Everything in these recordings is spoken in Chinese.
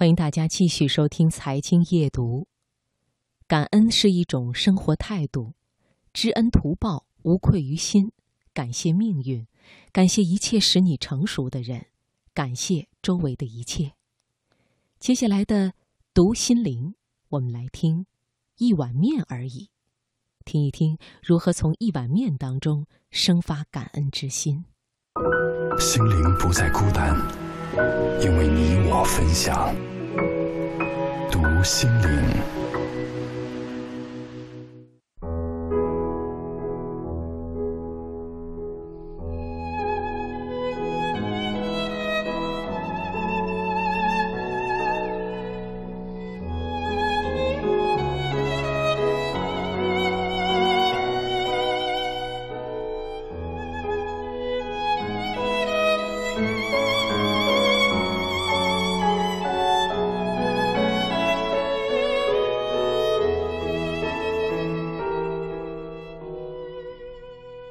欢迎大家继续收听《财经夜读》。感恩是一种生活态度，知恩图报，无愧于心。感谢命运，感谢一切使你成熟的人，感谢周围的一切。接下来的读心灵，我们来听一碗面而已，听一听如何从一碗面当中生发感恩之心。心灵不再孤单，因为你我分享。心灵。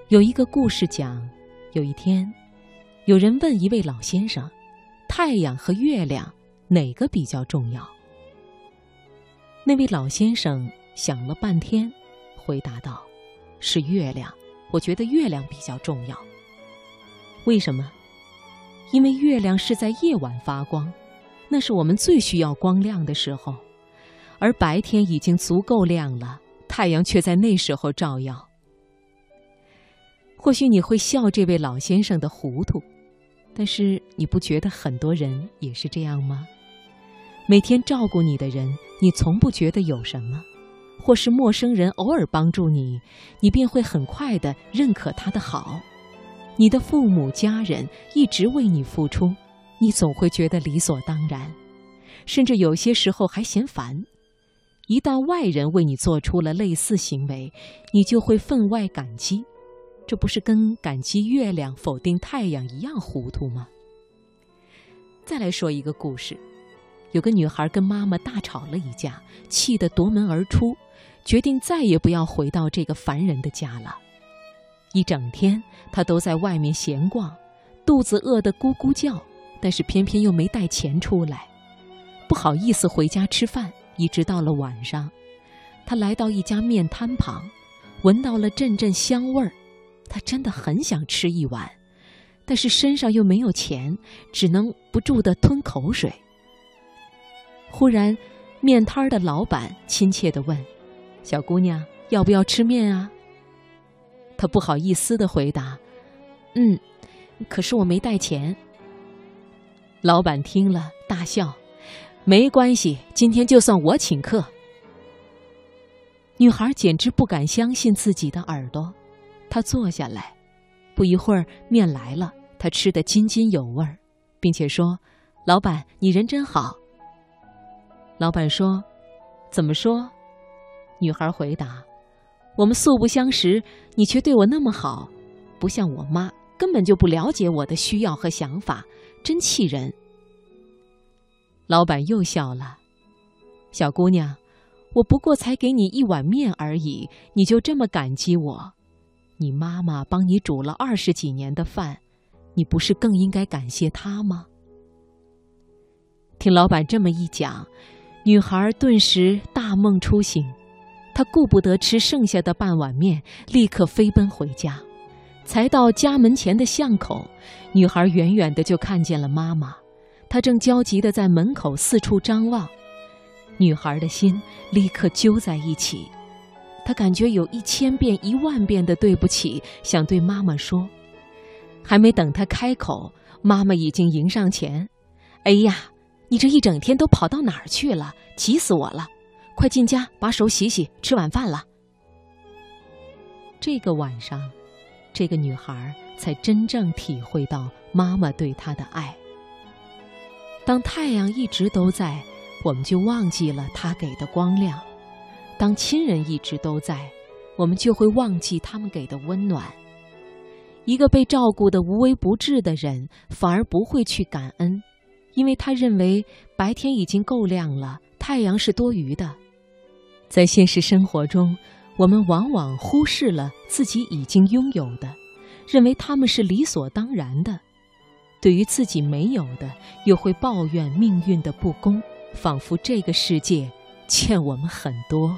有一个故事讲，有一天，有人问一位老先生：“太阳和月亮哪个比较重要？”那位老先生想了半天，回答道：“是月亮，我觉得月亮比较重要。为什么？因为月亮是在夜晚发光，那是我们最需要光亮的时候，而白天已经足够亮了，太阳却在那时候照耀。”或许你会笑这位老先生的糊涂，但是你不觉得很多人也是这样吗？每天照顾你的人，你从不觉得有什么；或是陌生人偶尔帮助你，你便会很快的认可他的好。你的父母家人一直为你付出，你总会觉得理所当然，甚至有些时候还嫌烦。一旦外人为你做出了类似行为，你就会分外感激。这不是跟感激月亮、否定太阳一样糊涂吗？再来说一个故事，有个女孩跟妈妈大吵了一架，气得夺门而出，决定再也不要回到这个烦人的家了。一整天，她都在外面闲逛，肚子饿得咕咕叫，但是偏偏又没带钱出来，不好意思回家吃饭。一直到了晚上，她来到一家面摊旁，闻到了阵阵香味儿。他真的很想吃一碗，但是身上又没有钱，只能不住的吞口水。忽然，面摊儿的老板亲切的问：“小姑娘，要不要吃面啊？”他不好意思的回答：“嗯，可是我没带钱。”老板听了大笑：“没关系，今天就算我请客。”女孩简直不敢相信自己的耳朵。他坐下来，不一会儿面来了，他吃得津津有味儿，并且说：“老板，你人真好。”老板说：“怎么说？”女孩回答：“我们素不相识，你却对我那么好，不像我妈，根本就不了解我的需要和想法，真气人。”老板又笑了：“小姑娘，我不过才给你一碗面而已，你就这么感激我？”你妈妈帮你煮了二十几年的饭，你不是更应该感谢她吗？听老板这么一讲，女孩顿时大梦初醒，她顾不得吃剩下的半碗面，立刻飞奔回家。才到家门前的巷口，女孩远远的就看见了妈妈，她正焦急的在门口四处张望。女孩的心立刻揪在一起。他感觉有一千遍、一万遍的对不起，想对妈妈说，还没等他开口，妈妈已经迎上前：“哎呀，你这一整天都跑到哪儿去了？急死我了！快进家把手洗洗，吃晚饭了。”这个晚上，这个女孩才真正体会到妈妈对她的爱。当太阳一直都在，我们就忘记了她给的光亮。当亲人一直都在，我们就会忘记他们给的温暖。一个被照顾的无微不至的人，反而不会去感恩，因为他认为白天已经够亮了，太阳是多余的。在现实生活中，我们往往忽视了自己已经拥有的，认为他们是理所当然的；对于自己没有的，又会抱怨命运的不公，仿佛这个世界欠我们很多。